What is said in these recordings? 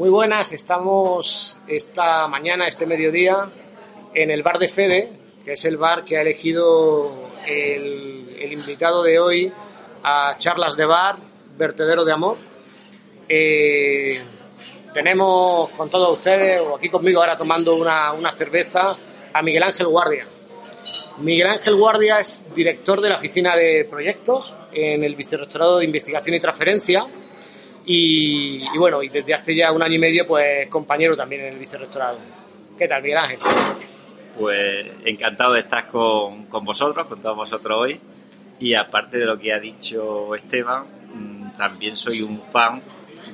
Muy buenas, estamos esta mañana, este mediodía, en el bar de Fede, que es el bar que ha elegido el, invitado de hoy a charlas de bar, vertedero de amor. Eh, tenemos con todos ustedes, o aquí conmigo ahora tomando una, una cerveza, a Miguel Ángel Guardia. Miguel Ángel Guardia es director de la Oficina de Proyectos en el Vicerrectorado de Investigación y Transferencia y, bueno, y desde hace ya un año y medio pues compañero también en el Vicerrectorado. ¿Qué tal, Miguel Ángel? Pues encantado de estar con, con vosotros, con todos vosotros hoy y aparte de lo que ha dicho Esteban, mm, también soy un fan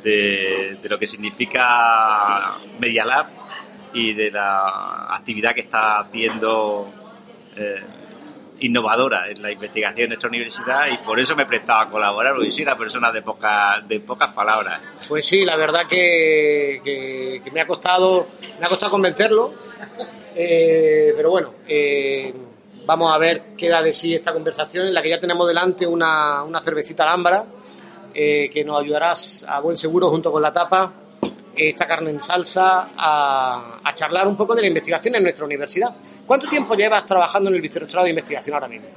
de, de lo que significa Media Lab y de la actividad que está haciendo eh, innovadora en la investigación en nuestra universidad y por eso me he prestado a colaborar, porque soy una persona de, poca, de pocas palabras. Pues sí, la verdad que, que, me ha costado me ha costado convencerlo, eh, pero bueno, eh, vamos a ver qué da de sí esta conversación en la que ya tenemos delante una, una cervecita lámbara eh, que nos ayudará a buen seguro junto con la tapa esta carne en salsa a, a, charlar un poco de la investigación en nuestra universidad. ¿Cuánto tiempo llevas trabajando en el Vicerrectorado de Investigación ahora mismo?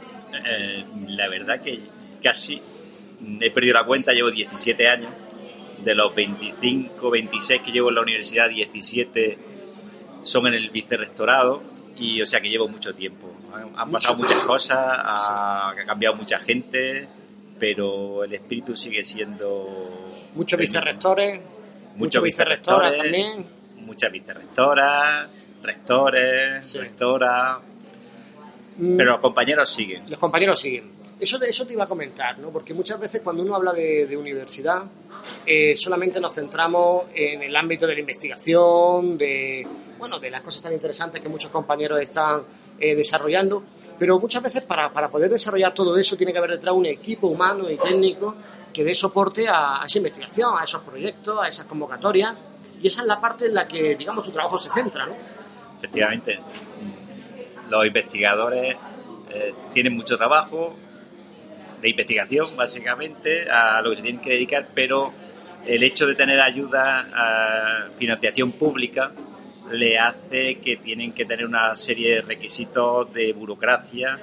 Eh, la verdad que casi he perdido la cuenta, llevo 17 años. De los 25, 26 que llevo en la universidad, 17 son en el Vicerrectorado y o sea que llevo mucho tiempo. Han, han pasado mucho muchas cosas, ha, ha, cambiado mucha gente, pero el espíritu sigue siendo... Muchos vicerrectores muchos vicerrectoras también. Muchas vicerrectoras, rectores, sí. rectoras. Mm. Pero los compañeros siguen. Los compañeros siguen. Eso, eso te iba a comentar, ¿no? Porque muchas veces cuando uno habla de, de universidad, eh, solamente nos centramos en el ámbito de la investigación, de, bueno, de las cosas tan interesantes que muchos compañeros están eh, desarrollando, pero muchas veces para, para poder desarrollar todo eso tiene que haber detrás un equipo humano y técnico que dé soporte a, a, esa investigación, a esos proyectos, a esas convocatorias, y esa es la parte en la que, digamos, tu trabajo se centra, ¿no? Efectivamente, los investigadores eh, tienen mucho trabajo de investigación, básicamente, a lo que se tienen que dedicar, pero el hecho de tener ayuda a financiación pública le hace que tienen que tener una serie de requisitos de burocracia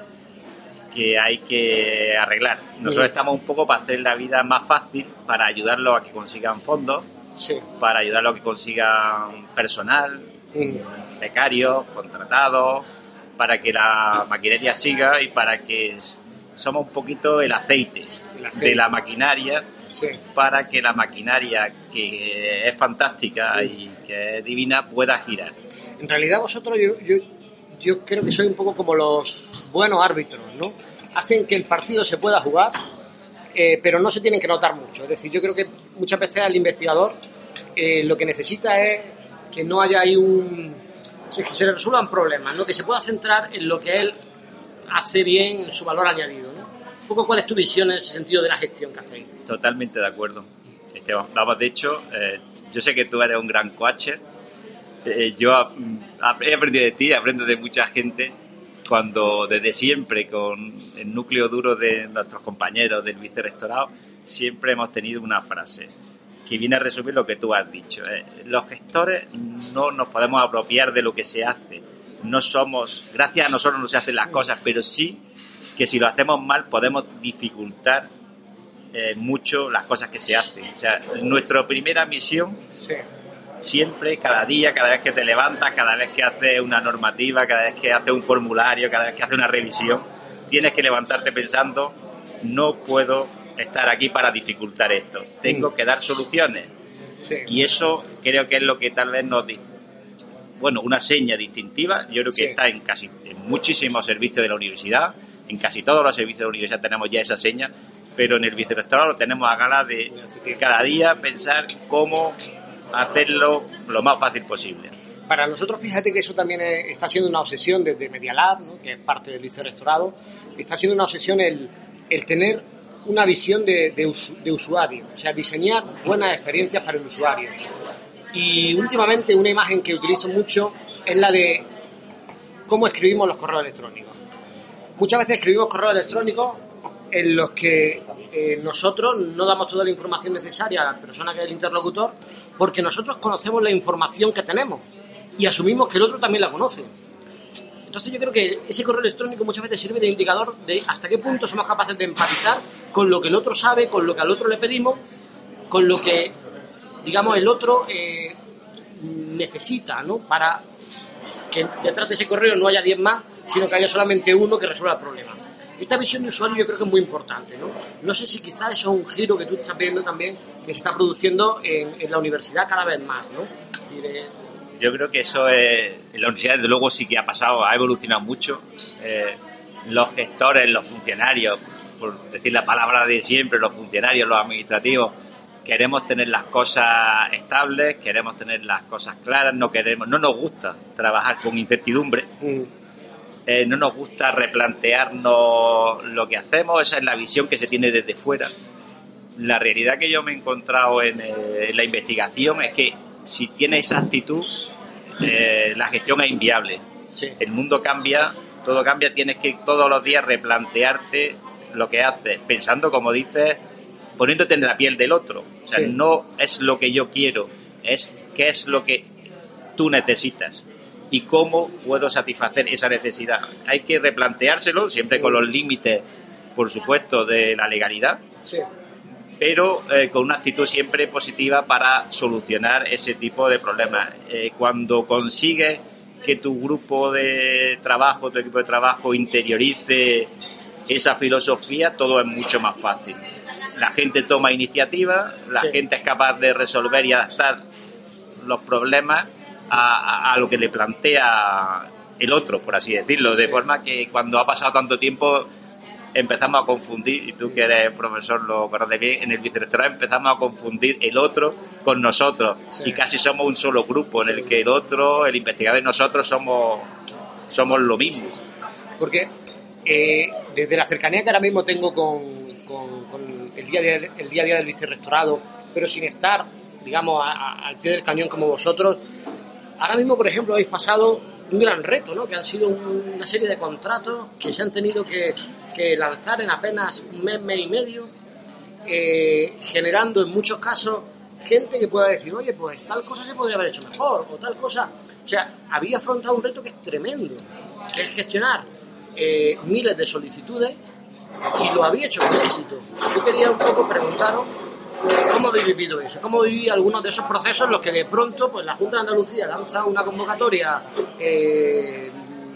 que hay que arreglar. Nosotros estamos un poco para hacer la vida más fácil, para ayudarlos a que consigan fondos, sí. para ayudarlos a que consigan personal, sí. becarios, contratados, para que la maquinaria siga y para que somos un poquito el aceite, el aceite. de la maquinaria sí. para que la maquinaria que es fantástica y que es divina pueda girar. En realidad vosotros yo, yo, yo creo que soy un poco como los buenos árbitros, ¿no? Hacen que el partido se pueda jugar, eh, pero no se tienen que notar mucho. Es decir, yo creo que muchas veces al investigador eh, lo que necesita es que no haya ahí un... Que se resuelvan problemas, ¿no? Que se pueda centrar en lo que él hace bien, en su valor añadido, ¿no? Un poco cuál es tu visión en ese sentido de la gestión que hacéis. Totalmente de acuerdo. Esteban, vamos, de hecho, eh, yo sé que tú eres un gran coacher. Eh, yo he aprendido de ti, aprendo de mucha gente cuando desde siempre con el núcleo duro de nuestros compañeros del vicerrectorado siempre hemos tenido una frase que viene a resumir lo que tú has dicho. Eh, los gestores no nos podemos apropiar de lo que se hace. No somos, gracias a nosotros no se hacen las cosas, pero sí que si lo hacemos mal podemos dificultar eh, mucho las cosas que se hacen. O sea, nuestra primera misión sí. siempre, cada día, cada vez que te levantas, cada vez que haces una normativa, cada vez que haces un formulario, cada vez que haces una revisión, tienes que levantarte pensando, no puedo estar aquí para dificultar esto, tengo mm. que dar soluciones. Sí. Y eso creo que es lo que tal vez nos bueno, una seña distintiva, yo creo que sí. está en casi en muchísimos servicios de la universidad, en casi todos los servicios de la universidad tenemos ya esa seña, pero en el vicerrectorado lo tenemos a gala de cada día pensar cómo hacerlo lo más fácil posible. Para nosotros, fíjate que eso también está siendo una obsesión desde Media Lab, ¿no? que es parte del vicerrectorado, está siendo una obsesión el, el tener una visión de, de, de, usuario, o sea, diseñar buenas experiencias para el usuario. Y últimamente una imagen que utilizo mucho es la de cómo escribimos los correos electrónicos. Muchas veces escribimos correos electrónicos en los que eh, nosotros no damos toda la información necesaria a la persona que es el interlocutor porque nosotros conocemos la información que tenemos y asumimos que el otro también la conoce. Entonces yo creo que ese correo electrónico muchas veces sirve de indicador de hasta qué punto somos capaces de empatizar con lo que el otro sabe, con lo que al otro le pedimos, con lo que, digamos, el otro eh, necesita, ¿no? Para que detrás de ese correo no haya 10 más, sino que haya solamente uno que resuelva el problema. Esta visión de usuario yo creo que es muy importante, ¿no? No sé si quizás eso es un giro que tú estás viendo también que se está produciendo en, la universidad cada vez más, ¿no? Eh, yo creo que eso es, en la universidad desde luego sí que ha pasado, ha evolucionado mucho. Eh, los gestores, los funcionarios, por decir la palabra de siempre, los funcionarios, los administrativos, queremos tener las cosas estables, queremos tener las cosas claras, no queremos, no nos gusta trabajar con incertidumbre. Mm. Eh, no nos gusta replantearnos lo que hacemos, esa es la visión que se tiene desde fuera. La realidad que yo me he encontrado en, eh, la investigación es que si tienes esa actitud, eh, la gestión es inviable. El mundo cambia, todo cambia, tienes que todos los días replantearte lo que haces, pensando, como dices, poniéndote en la piel del otro. O sea, no es lo que yo quiero, es qué es lo que tú necesitas y cómo puedo satisfacer esa necesidad. Hay que replanteárselo, siempre con los límites, por supuesto, de la legalidad, pero eh, con una actitud siempre positiva para solucionar ese tipo de problemas. Eh, cuando consigues que tu grupo de trabajo, tu equipo de trabajo interiorice esa filosofía, todo es mucho más fácil. La gente toma iniciativa, la gente es capaz de resolver y adaptar los problemas a, lo que le plantea el otro, por así decirlo, de forma que cuando ha pasado tanto tiempo empezamos a confundir, y tú que eres profesor lo conoces bien, en el vicerrectorado empezamos a confundir el otro con nosotros. Y casi somos un solo grupo en el que el otro, el investigador y nosotros somos, somos lo mismo. Porque eh, desde la cercanía que ahora mismo tengo con, el, día a día, el día a día del vicerrectorado, pero sin estar, digamos, al pie del cañón como vosotros, Ahora mismo, por ejemplo, habéis pasado un gran reto, ¿no? que han sido una serie de contratos que se han tenido que, lanzar en apenas un mes, mes y medio, eh, generando en muchos casos gente que pueda decir, oye, pues tal cosa se podría haber hecho mejor, o tal cosa. O sea, había afrontado un reto que es tremendo, que es gestionar eh, miles de solicitudes y lo había hecho con éxito. Yo quería un poco preguntaros ¿Cómo habéis vivido eso? ¿Cómo viví algunos de esos procesos en los que de pronto pues, la Junta de Andalucía lanza una convocatoria eh,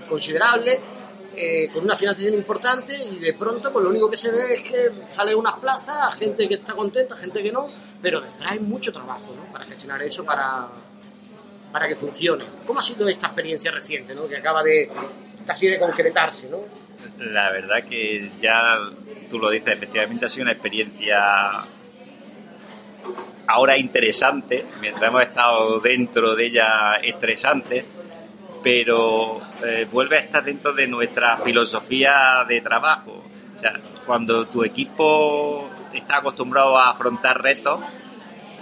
considerable, eh, con una financiación importante y de pronto pues, lo único que se ve es que salen unas plazas, gente que está contenta, gente que no, pero detrás hay mucho trabajo ¿no? para gestionar eso, para, para que funcione. ¿Cómo ha sido esta experiencia reciente ¿no? que acaba de casi de concretarse? ¿no? La verdad que ya tú lo dices, efectivamente ha sido una experiencia ahora interesante, mientras hemos estado dentro de ella estresante, pero eh, vuelve a estar dentro de nuestra filosofía de trabajo. O sea, cuando tu equipo está acostumbrado a afrontar retos,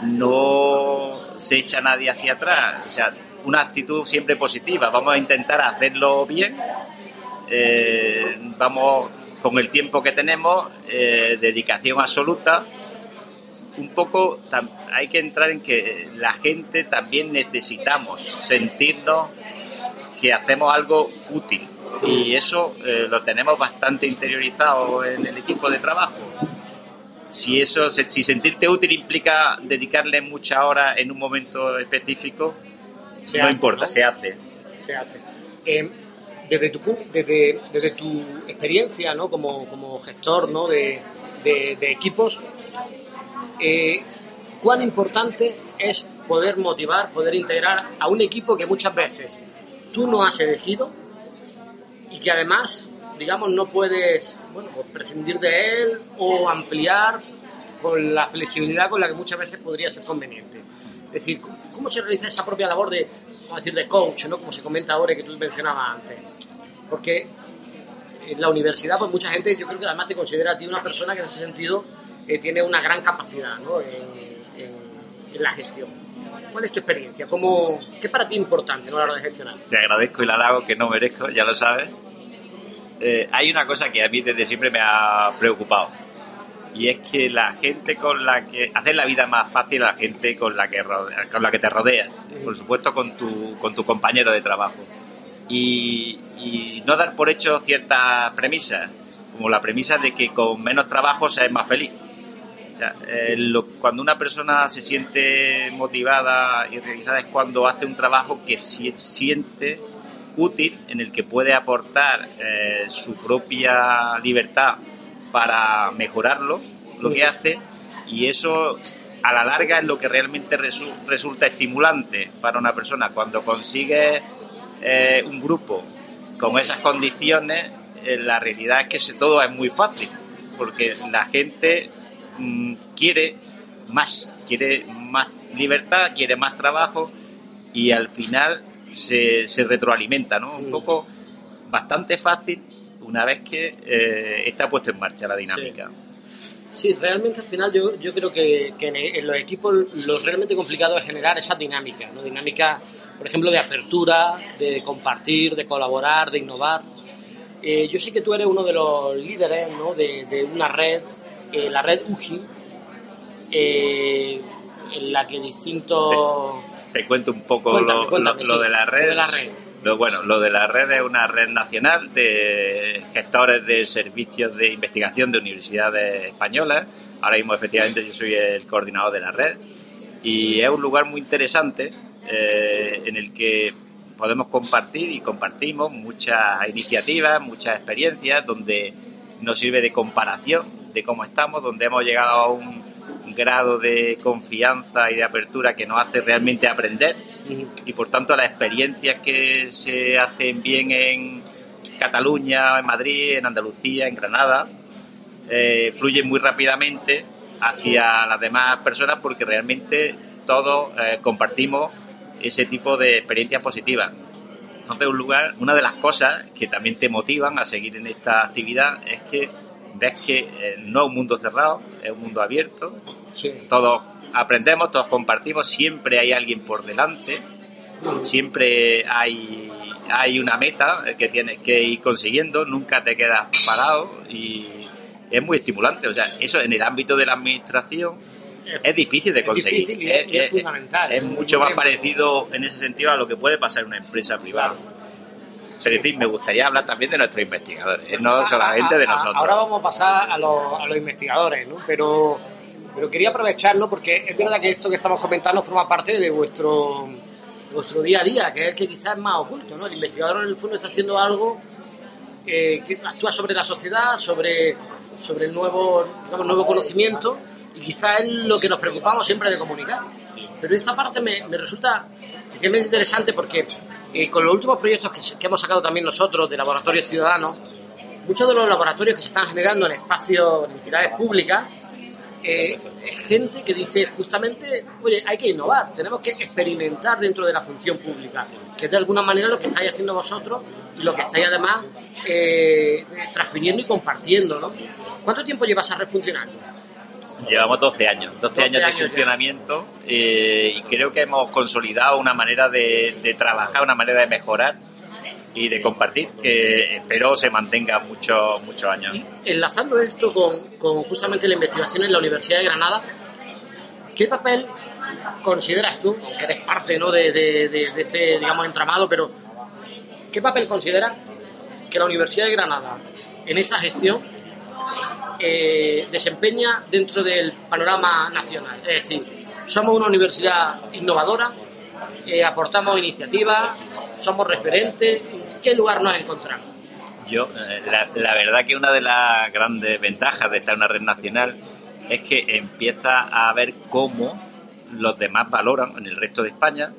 no se echa nadie hacia atrás. O sea, una actitud siempre positiva. Vamos a intentar hacerlo bien. Eh, vamos con el tiempo que tenemos, eh, dedicación absoluta un poco hay que entrar en que la gente también necesitamos sentirnos que hacemos algo útil y eso eh, lo tenemos bastante interiorizado en el equipo de trabajo. Si eso, si sentirte útil implica dedicarle mucha hora en un momento específico, no importa, se hace. Se hace. Eh, desde, tu, desde, desde tu experiencia ¿no? como, como gestor ¿no? de, de, de equipos, eh, cuán importante es poder motivar, poder integrar a un equipo que muchas veces tú no has elegido y que además, digamos, no puedes bueno, pues prescindir de él o ampliar con la flexibilidad con la que muchas veces podría ser conveniente. Es decir, ¿cómo se realiza esa propia labor de, decir, de coach, ¿no? como se comenta ahora y que tú mencionabas antes? Porque en la universidad, pues mucha gente, yo creo que además te considera a ti una persona que en ese sentido tiene una gran capacidad en, la gestión. ¿Cuál es tu experiencia? ¿Cómo, ¿Qué para ti importante a la hora de gestionar? Te agradezco el halago que no merezco, ya lo sabes. Eh, hay una cosa que a mí desde siempre me ha preocupado y es que la gente con la que hacer la vida más fácil a la gente con la que con la que te rodea por supuesto con tu con tu compañero de trabajo. Y, no dar por hecho ciertas premisas como la premisa de que con menos trabajo se es más feliz. Eh, cuando una persona se siente motivada y realizada es cuando hace un trabajo que siente útil en el que puede aportar eh, su propia libertad para mejorarlo, lo que hace, y eso a la larga es lo que realmente resulta estimulante para una persona. Cuando consigue eh, un grupo con esas condiciones, eh, la realidad es que todo es muy fácil, porque la gente mm, quiere más, quiere más libertad, quiere más trabajo y al final se, se retroalimenta, ¿no? Un poco bastante fácil una vez que eh, está puesto en marcha la dinámica. Sí. realmente al final yo, yo creo que, que, en los equipos lo realmente complicado es generar esa dinámica, ¿no? Dinámica, por ejemplo, de apertura, de compartir, de colaborar, de innovar. Eh, yo sé que tú eres uno de los líderes ¿no? de, de una red, eh, la red UGI, en la que distintos... Te, cuento un poco lo, de la red. Lo, bueno, lo de la red es una red nacional de gestores de servicios de investigación de universidades españolas. Ahora mismo, efectivamente, yo soy el coordinador de la red. Y es un lugar muy interesante eh, en el que podemos compartir y compartimos muchas iniciativas, muchas experiencias, donde nos sirve de comparación de cómo estamos, donde hemos llegado a un grado de confianza y de apertura que nos hace realmente aprender y por tanto las experiencias que se hacen bien en Cataluña, en Madrid, en Andalucía, en Granada, eh, fluyen muy rápidamente hacia las demás personas porque realmente todos eh, compartimos ese tipo de experiencias positivas. Entonces, un lugar, una de las cosas que también te motivan a seguir en esta actividad es que ves que eh, no es un mundo cerrado, es un mundo abierto. Todos aprendemos, todos compartimos, siempre hay alguien por delante, siempre hay, hay una meta que tienes que ir consiguiendo, nunca te quedas parado y es muy estimulante. O sea, eso en el ámbito de la administración es, difícil de conseguir. es, fundamental. Es, mucho más parecido en ese sentido a lo que puede pasar en una empresa privada. Pero en fin, me gustaría hablar también de nuestros investigadores, no solamente de nosotros. Ahora vamos a pasar a los, a los investigadores, ¿no? Pero, pero quería aprovecharlo porque es verdad que esto que estamos comentando forma parte de vuestro, vuestro día a día, que es el que quizás es más oculto, ¿no? El investigador en el fondo está haciendo algo eh, que actúa sobre la sociedad, sobre, sobre el nuevo, digamos, nuevo conocimiento y quizás es lo que nos preocupamos siempre de comunicar. Pero esta parte me, me resulta especialmente interesante porque eh, con los últimos proyectos que, hemos sacado también nosotros de laboratorios ciudadanos, muchos de los laboratorios que se están generando en espacios, en entidades públicas, eh, es gente que dice justamente, oye, hay que innovar, tenemos que experimentar dentro de la función pública, que es de alguna manera lo que estáis haciendo vosotros y lo que estáis además eh, transfiriendo y compartiendo, ¿no? ¿Cuánto tiempo llevas a red? Llevamos 12 años, 12, años, de funcionamiento eh, y creo que hemos consolidado una manera de, trabajar, una manera de mejorar y de compartir que espero se mantenga muchos muchos años. Enlazando esto con, con, justamente la investigación en la Universidad de Granada, ¿qué papel consideras tú, aunque eres parte ¿no? de, de, de, este digamos entramado, pero qué papel consideras que la Universidad de Granada en esa gestión desempeña dentro del panorama nacional. Es decir, somos una universidad innovadora, eh, aportamos iniciativas, somos referentes. ¿En qué lugar nos encontramos? Yo, eh, la, la, verdad que una de las grandes ventajas de estar en una red nacional es que empieza a ver cómo los demás valoran en el resto de España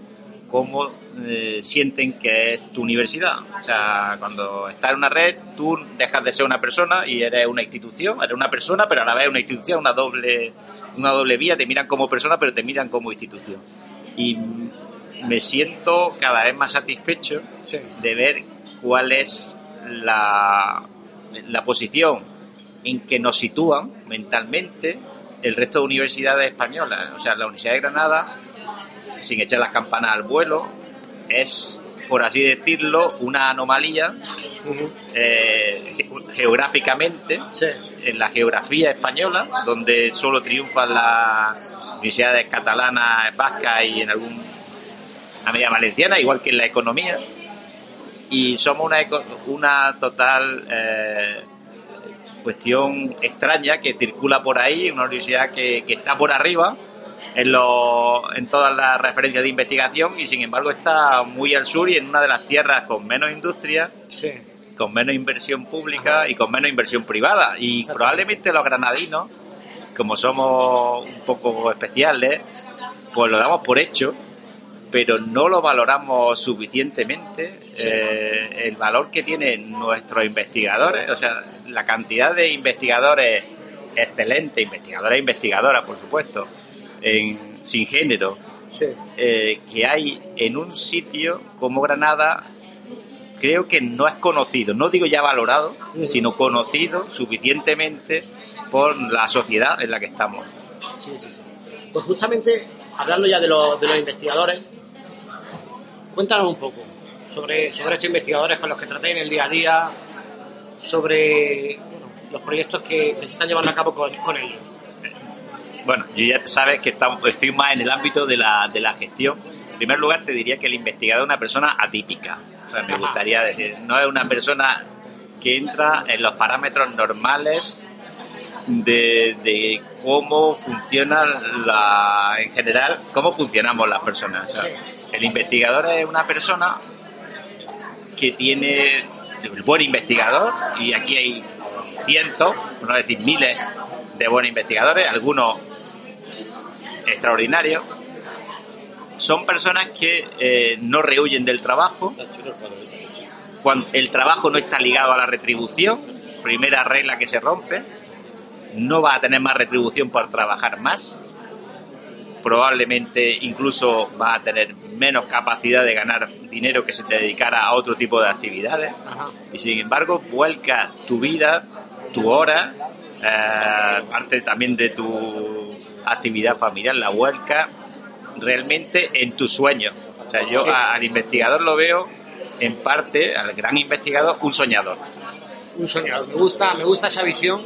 cómo eh, sienten que es tu universidad. O sea, cuando estás en una red, tú dejas de ser una persona y eres una institución, eres una persona, pero a la vez una institución, una doble, una doble vía, te miran como persona, pero te miran como institución. Y me siento cada vez más satisfecho de ver cuál es la, la posición en que nos sitúan mentalmente el resto de universidades españolas. O sea, la Universidad de Granada sin echar las campanas al vuelo, es, por así decirlo, una anomalía eh, geográficamente en la geografía española, donde solo triunfan las universidades catalanas, vascas y en algún a media valenciana, igual que en la economía. Y somos una, una total eh, cuestión extraña que circula por ahí, una universidad que, que está por arriba en, lo- en todas las referencias de investigación y sin embargo está muy al sur y en una de las tierras con menos industria, Sí. con menos inversión pública y con menos inversión privada. Y probablemente los granadinos, como somos un poco especiales, pues lo damos por hecho, pero no lo valoramos suficientemente eh, el valor que tienen nuestros investigadores, o sea, la cantidad de investigadores excelentes, investigadores e investigadoras, por supuesto, en, sin género, Sí. eh, que hay en un sitio como Granada, creo que no es conocido, no digo ya valorado, sino conocido suficientemente por la sociedad en la que estamos. Sí, sí, sí. Pues justamente, hablando ya de, los- de los investigadores, cuéntanos un poco sobre, sobre estos investigadores con los que tratáis en el día a día, sobre bueno, los proyectos que, que se están llevando a cabo con, con ellos. Bueno, yo ya sabes que estamos- estoy más en el ámbito de la, de la gestión. En primer lugar, te diría que el investigador es una persona atípica. O sea, me gustaría decir, no es una persona que entra en los parámetros normales de, de cómo funciona la, en general, cómo funcionamos las personas. O sea, Sí. El investigador es una persona que tiene el buen investigador, y aquí hay cientos, por no decir miles, de buenos investigadores, algunos extraordinarios, son personas que eh, no rehuyen del trabajo, cuando el trabajo no está ligado a la retribución, primera regla que se rompe, no va a tener más retribución por trabajar más, probablemente incluso va a tener menos capacidad de ganar dinero que si te dedicara a otro tipo de actividades. Ajá. y sin embargo vuelca tu vida, tu hora, eh, parte también de tu actividad familiar, la vuelca realmente en tus sueños. O sea, yo Sí. a- al investigador lo veo en parte, al gran investigador, un soñador. Un soñador. Me gusta, me gusta esa visión.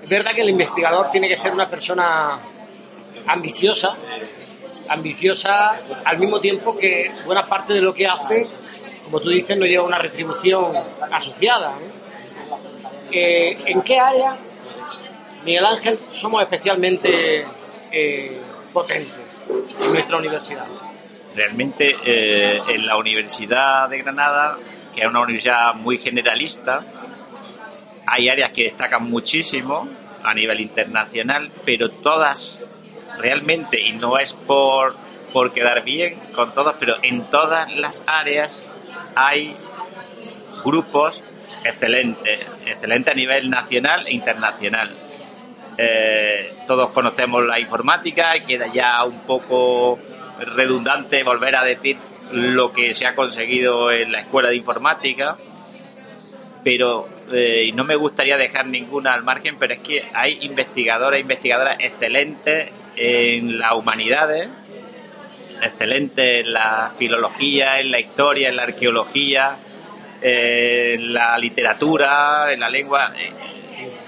Es verdad que el investigador tiene que ser una persona ambiciosa, ambiciosa al mismo tiempo que buena parte de lo que hace, como tú dices, no lleva una retribución asociada. Eh, ¿En qué área, Miguel Ángel, somos especialmente eh, potentes en nuestra universidad? Realmente eh, en la Universidad de Granada, que es una universidad muy generalista, hay áreas que destacan muchísimo a nivel internacional, pero todas realmente, y no es por, por quedar bien con todos, pero en todas las áreas hay grupos excelentes, excelentes a nivel nacional e internacional. Eh, todos conocemos la informática, queda ya un poco redundante volver a decir lo que se ha conseguido en la escuela de informática, pero eh, y no me gustaría dejar ninguna al margen, pero es que hay investigadores e investigadoras excelentes en las humanidades, excelentes en la filología, en la historia, en la arqueología, en la literatura, en la lengua, eh,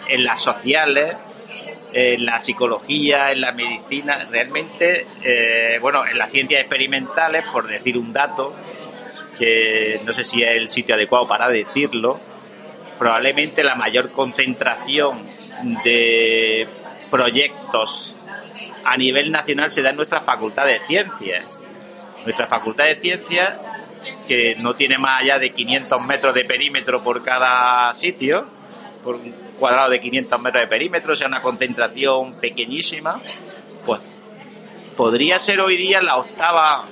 en las sociales, en la psicología, en la medicina, realmente, eh, bueno, en las ciencias experimentales, por decir un dato, que no sé si es el sitio adecuado para decirlo, probablemente la mayor concentración de proyectos a nivel nacional se da en nuestra facultad de ciencias. Nuestra facultad de ciencias, que no tiene más allá de 500 metros de perímetro por cada sitio, por un cuadrado de 500 metros de perímetro, o sea, una concentración pequeñísima, pues podría ser hoy día la octava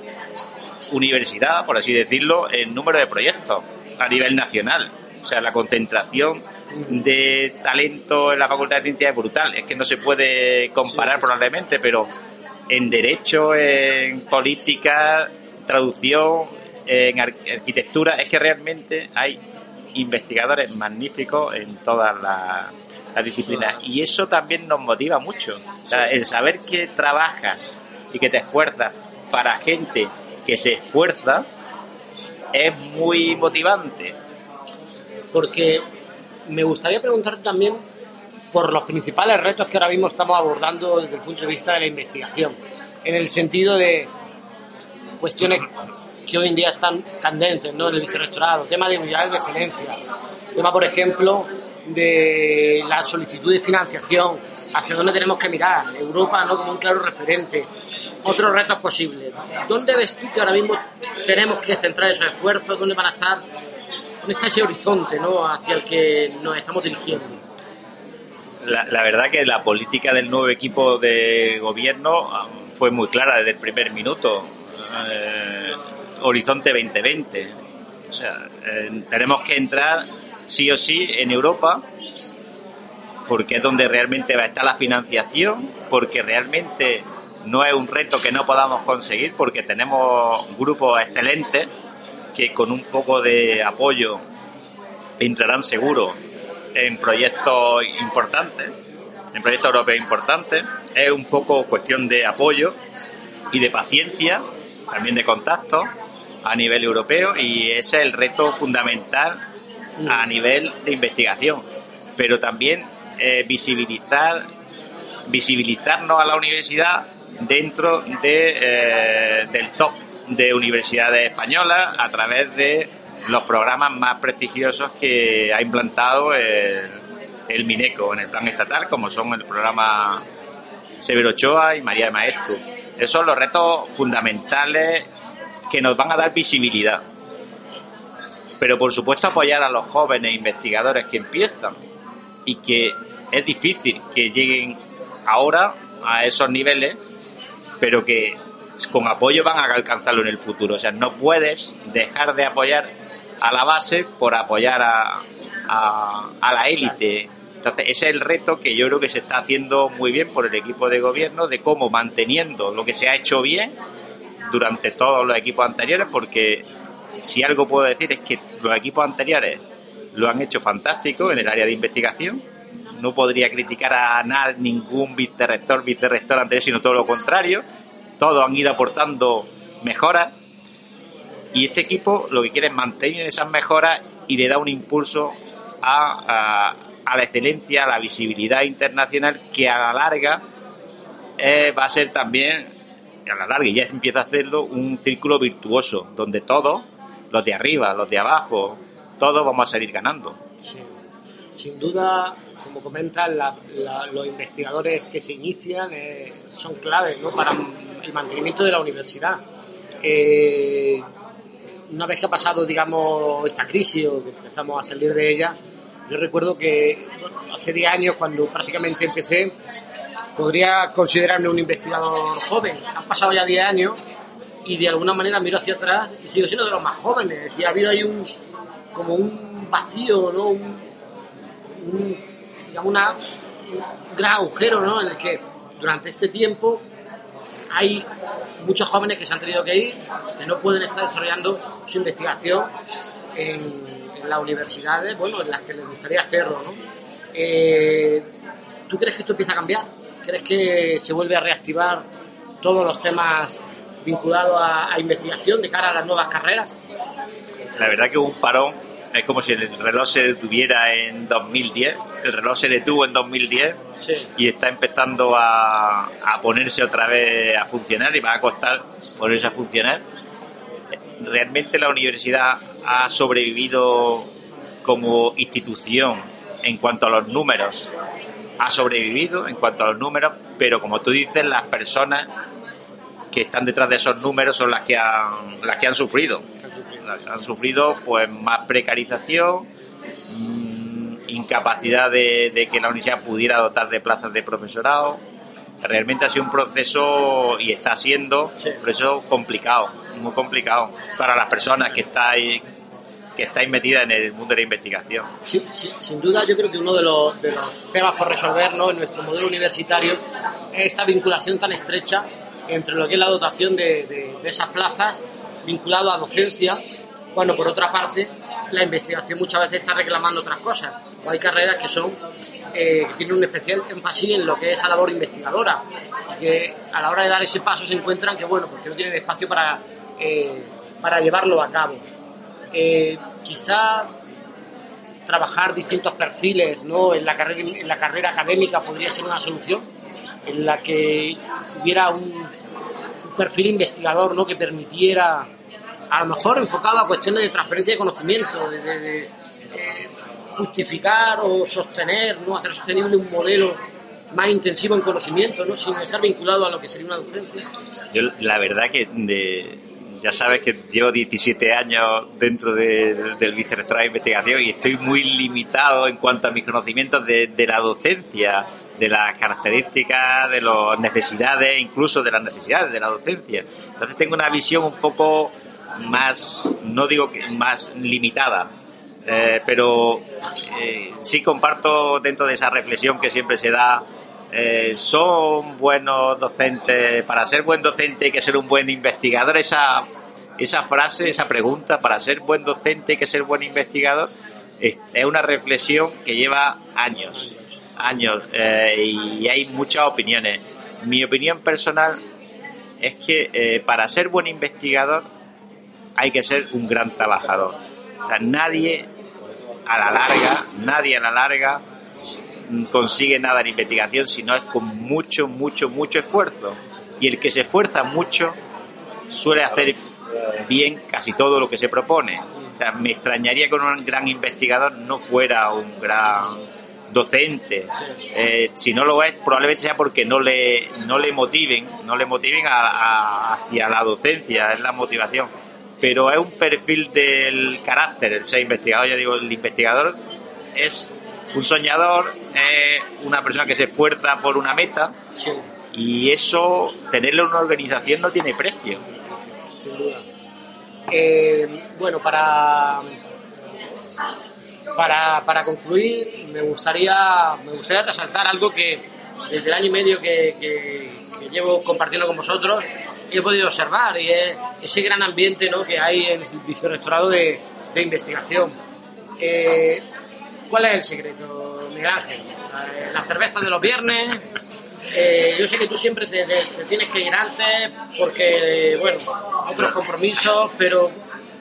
universidad, por así decirlo, en número de proyectos a nivel nacional. O sea, la concentración de talento en la Facultad de Ciencias es brutal. Es que no se puede comparar probablemente, pero en derecho, en política, traducción, en ar- arquitectura, es que realmente hay investigadores magníficos en todas las, las disciplinas. Y eso también nos motiva mucho. O sea, el saber que trabajas y que te esfuerzas para gente que se esfuerza es muy motivante. porque me gustaría preguntarte también por los principales retos que ahora mismo estamos abordando desde el punto de vista de la investigación, en el sentido de cuestiones que hoy en día están candentes ¿no? en el vicerrectorado, tema de unidades de excelencia, tema, por ejemplo, de la solicitud de financiación, hacia dónde tenemos que mirar, Europa no como un claro referente, otros retos posibles. ¿Dónde ves tú que ahora mismo tenemos que centrar esos esfuerzos? ¿Dónde van a estar? ¿Dónde está ese horizonte ¿no? hacia el que nos estamos dirigiendo? La, la verdad que la política del nuevo equipo de gobierno fue muy clara desde el primer minuto. Eh, Horizonte 2020. O sea, eh, tenemos que entrar sí o sí en Europa porque es donde realmente va a estar la financiación, porque realmente no es un reto que no podamos conseguir, porque tenemos grupos excelentes que con un poco de apoyo entrarán seguro en proyectos importantes, en proyectos europeos importantes. Es un poco cuestión de apoyo y de paciencia, también de contacto a nivel europeo y ese es el reto fundamental a nivel de investigación. Pero también eh, visibilizar, visibilizarnos a la universidad dentro de, eh, del top de universidades españolas a través de los programas más prestigiosos que ha implantado el, el Mineco en el plan estatal, como son el programa Severo Ochoa y María de Maestro. Esos son los retos fundamentales que nos van a dar visibilidad. Pero por supuesto apoyar a los jóvenes investigadores que empiezan y que es difícil que lleguen ahora a esos niveles, pero que con apoyo van a alcanzarlo en el futuro. O sea, no puedes dejar de apoyar a la base por apoyar a, a, la élite. Entonces, ese es el reto que yo creo que se está haciendo muy bien por el equipo de gobierno, de cómo manteniendo lo que se ha hecho bien durante todos los equipos anteriores, porque si algo puedo decir es que los equipos anteriores lo han hecho fantástico en el área de investigación. No podría criticar a nada, ningún vicerrector, vicerrector anterior, sino todo lo contrario. Todos han ido aportando mejoras y este equipo lo que quiere es mantener esas mejoras y le da un impulso a, a, a la excelencia, a la visibilidad internacional que a la larga eh, va a ser también, a la larga ya empieza a hacerlo, un círculo virtuoso donde todos, los de arriba, los de abajo, todos vamos a salir ganando. Sin duda, como comentan, los investigadores que se inician eh, son claves ¿no? para el mantenimiento de la universidad. Eh, una vez que ha pasado, digamos, esta crisis o que empezamos a salir de ella, yo recuerdo que hace 10 años, cuando prácticamente empecé, podría considerarme un investigador joven. Han pasado ya 10 años y de alguna manera miro hacia atrás y sigo siendo de los más jóvenes. Y ha habido ahí un, como un vacío, ¿no? Un, un, una, un gran agujero, ¿no? En el que durante este tiempo hay muchos jóvenes que se han tenido que ir, que no pueden estar desarrollando su investigación en, en las universidades, bueno, en las que les gustaría hacerlo, ¿no? Eh, ¿Tú crees que esto empieza a cambiar? ¿Crees que se vuelve a reactivar todos los temas vinculados a, a investigación de cara a las nuevas carreras? La verdad que hubo un parón es como si el reloj se detuviera en 2010. El reloj se detuvo en 2010 Sí. y está empezando a, a ponerse otra vez a funcionar y va a costar ponerse a funcionar. Realmente la universidad ha sobrevivido como institución en cuanto a los números. Ha sobrevivido en cuanto a los números, pero como tú dices, las personas que están detrás de esos números son las que han, las que han sufrido. Las han sufrido pues más precarización, mmm, incapacidad de, de, que la universidad pudiera dotar de plazas de profesorado. Realmente ha sido un proceso y está siendo un proceso complicado, muy complicado para las personas que estáis que estáis metidas en el mundo de la investigación. Sí, sí, sin duda, yo creo que uno de los, de los temas por resolver ¿no? en nuestro modelo universitario es esta vinculación tan estrecha entre lo que es la dotación de, de, de esas plazas vinculado a docencia, cuando por otra parte la investigación muchas veces está reclamando otras cosas. O hay carreras que son eh, que tienen un especial énfasis en lo que es la labor investigadora, que a la hora de dar ese paso se encuentran que bueno, porque no tienen espacio para, eh, para llevarlo a cabo. Eh, quizá trabajar distintos perfiles ¿no? en, la carrera, en la carrera académica podría ser una solución en la que hubiera un, un perfil investigador ¿no? que permitiera, a lo mejor enfocado a cuestiones de transferencia de conocimiento, de, de, de, justificar o sostener, no hacer sostenible un modelo más intensivo en conocimiento, ¿no? sin estar vinculado a lo que sería una docencia. Yo, la verdad que de, ya sabes que llevo 17 años dentro de, del vicerrectorado de investigación y estoy muy limitado en cuanto a mis conocimientos de, de la docencia, de las características, de las necesidades, incluso de las necesidades de la docencia. Entonces tengo una visión un poco más, no digo que más limitada, eh, pero eh, sí comparto dentro de esa reflexión que siempre se da. Eh, son buenos docentes, para ser buen docente hay que ser un buen investigador. Esa, esa frase, esa pregunta, para ser buen docente hay que ser buen investigador, es, una reflexión que lleva años, años, y hay muchas opiniones. Mi opinión personal es que para ser buen investigador hay que ser un gran trabajador. O sea, nadie a la larga, nadie a la larga consigue nada en investigación si no es con mucho, mucho, mucho esfuerzo. Y el que se esfuerza mucho suele hacer bien casi todo lo que se propone. O sea, me extrañaría que un gran investigador no fuera un gran docente. Eh, si no lo es, probablemente sea porque no le, no le motiven, no le motiven hacia la docencia, es la motivación pero es un perfil del carácter, el ser investigador. Ya digo, el investigador es un soñador, es una persona que se esfuerza por una meta y eso, tenerlo en una organización no tiene precio. sin duda. Eh, bueno, para, para, para concluir, me gustaría, me gustaría resaltar algo que desde el año y medio que, que llevo compartiendo con vosotros he podido observar y es ese gran ambiente ¿no? que hay en el vicerrectorado de, de investigación. Eh, ¿Cuál es el secreto, Miguel Ángel? Eh, la cerveza de los viernes. Eh, yo sé que tú siempre te, te, te, tienes que ir antes porque, bueno, otros compromisos, pero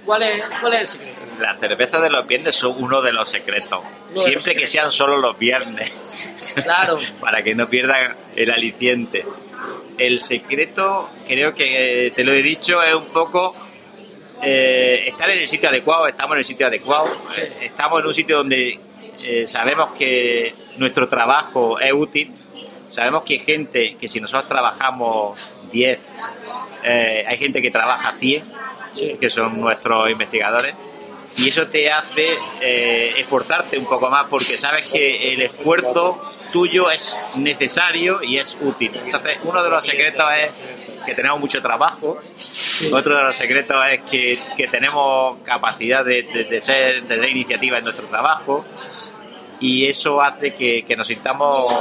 ¿cuál es, cuál es el secreto? La cerveza de los viernes son uno de los secretos. Siempre que sean solo los viernes. Claro. Para que no pierdan el aliciente el secreto, creo que te lo he dicho, es un poco eh, estar en el sitio adecuado, estamos en el sitio adecuado, estamos en un sitio donde eh, sabemos que nuestro trabajo es útil, sabemos que hay gente que si nosotros trabajamos 10, eh, hay gente que trabaja 100, que son nuestros investigadores, y eso te hace eh, esforzarte un poco más porque sabes que el esfuerzo tuyo es necesario y es útil. Entonces, uno de los secretos es que tenemos mucho trabajo, otro de los secretos es que, que tenemos capacidad de, de, de, ser, de tener iniciativa en nuestro trabajo y eso hace que, que nos sintamos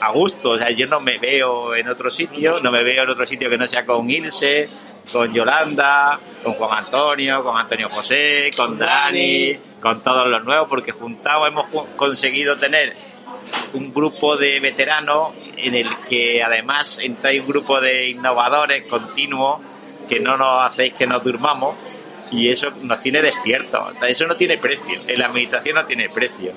a gusto. O sea, yo no me veo en otro sitio, no me veo en otro sitio que no sea con Ilse, con Yolanda, con Juan Antonio, con Antonio José, con Dani, con todos los nuevos, porque juntados hemos conseguido tener un grupo de veteranos en el que además entra un grupo de innovadores continuos que no nos hacéis que nos durmamos y eso nos tiene despiertos. Eso no tiene precio, en la administración no tiene precio.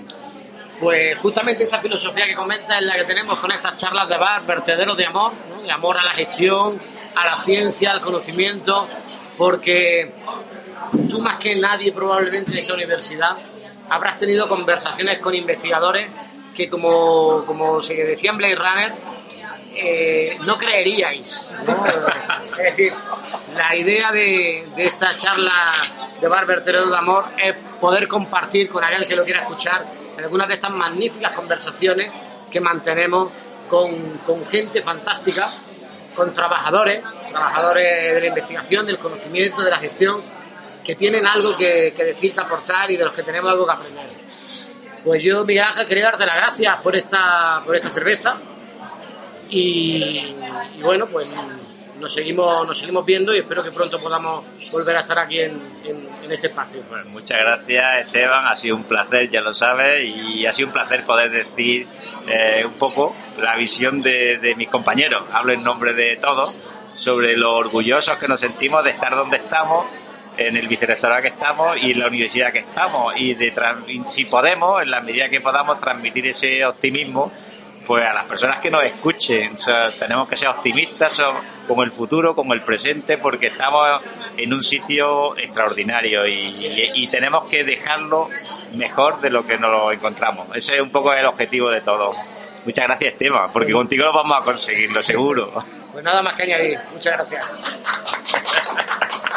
Pues justamente esta filosofía que comenta es la que tenemos con estas charlas de bar, vertederos de amor, ¿no? de amor a la gestión, a la ciencia, al conocimiento, porque tú más que nadie probablemente en esta universidad habrás tenido conversaciones con investigadores que como, como se decía en Blade Runner, eh, no creeríais. ¿no? es decir, la idea de, de, esta charla de Bar Vertedero de Amor es poder compartir con aquel que lo quiera escuchar algunas de estas magníficas conversaciones que mantenemos con, con gente fantástica, con trabajadores, trabajadores de la investigación, del conocimiento, de la gestión, que tienen algo que, que decir, que aportar y de los que tenemos algo que aprender. Pues yo, Miguel Ángel, quería darte las gracias por esta, por esta cerveza. Y, bueno, pues nos seguimos, nos seguimos viendo y espero que pronto podamos volver a estar aquí en, en, en este espacio. Bueno, muchas gracias Esteban, ha sido un placer, ya lo sabes, y ha sido un placer poder decir eh, un poco la visión de, de mis compañeros, hablo en nombre de todos, sobre lo orgullosos que nos sentimos de estar donde estamos en el vicerrectorado que estamos y en la universidad que estamos y de si podemos, en la medida que podamos, transmitir ese optimismo pues a las personas que nos escuchen. O sea, tenemos que ser optimistas con el futuro, con el presente, porque estamos en un sitio extraordinario y, tenemos que dejarlo mejor de lo que nos lo encontramos. Ese es un poco el objetivo de todo. Muchas gracias, Tema, porque contigo lo vamos a conseguirlo, seguro. Pues nada más que añadir. Muchas gracias.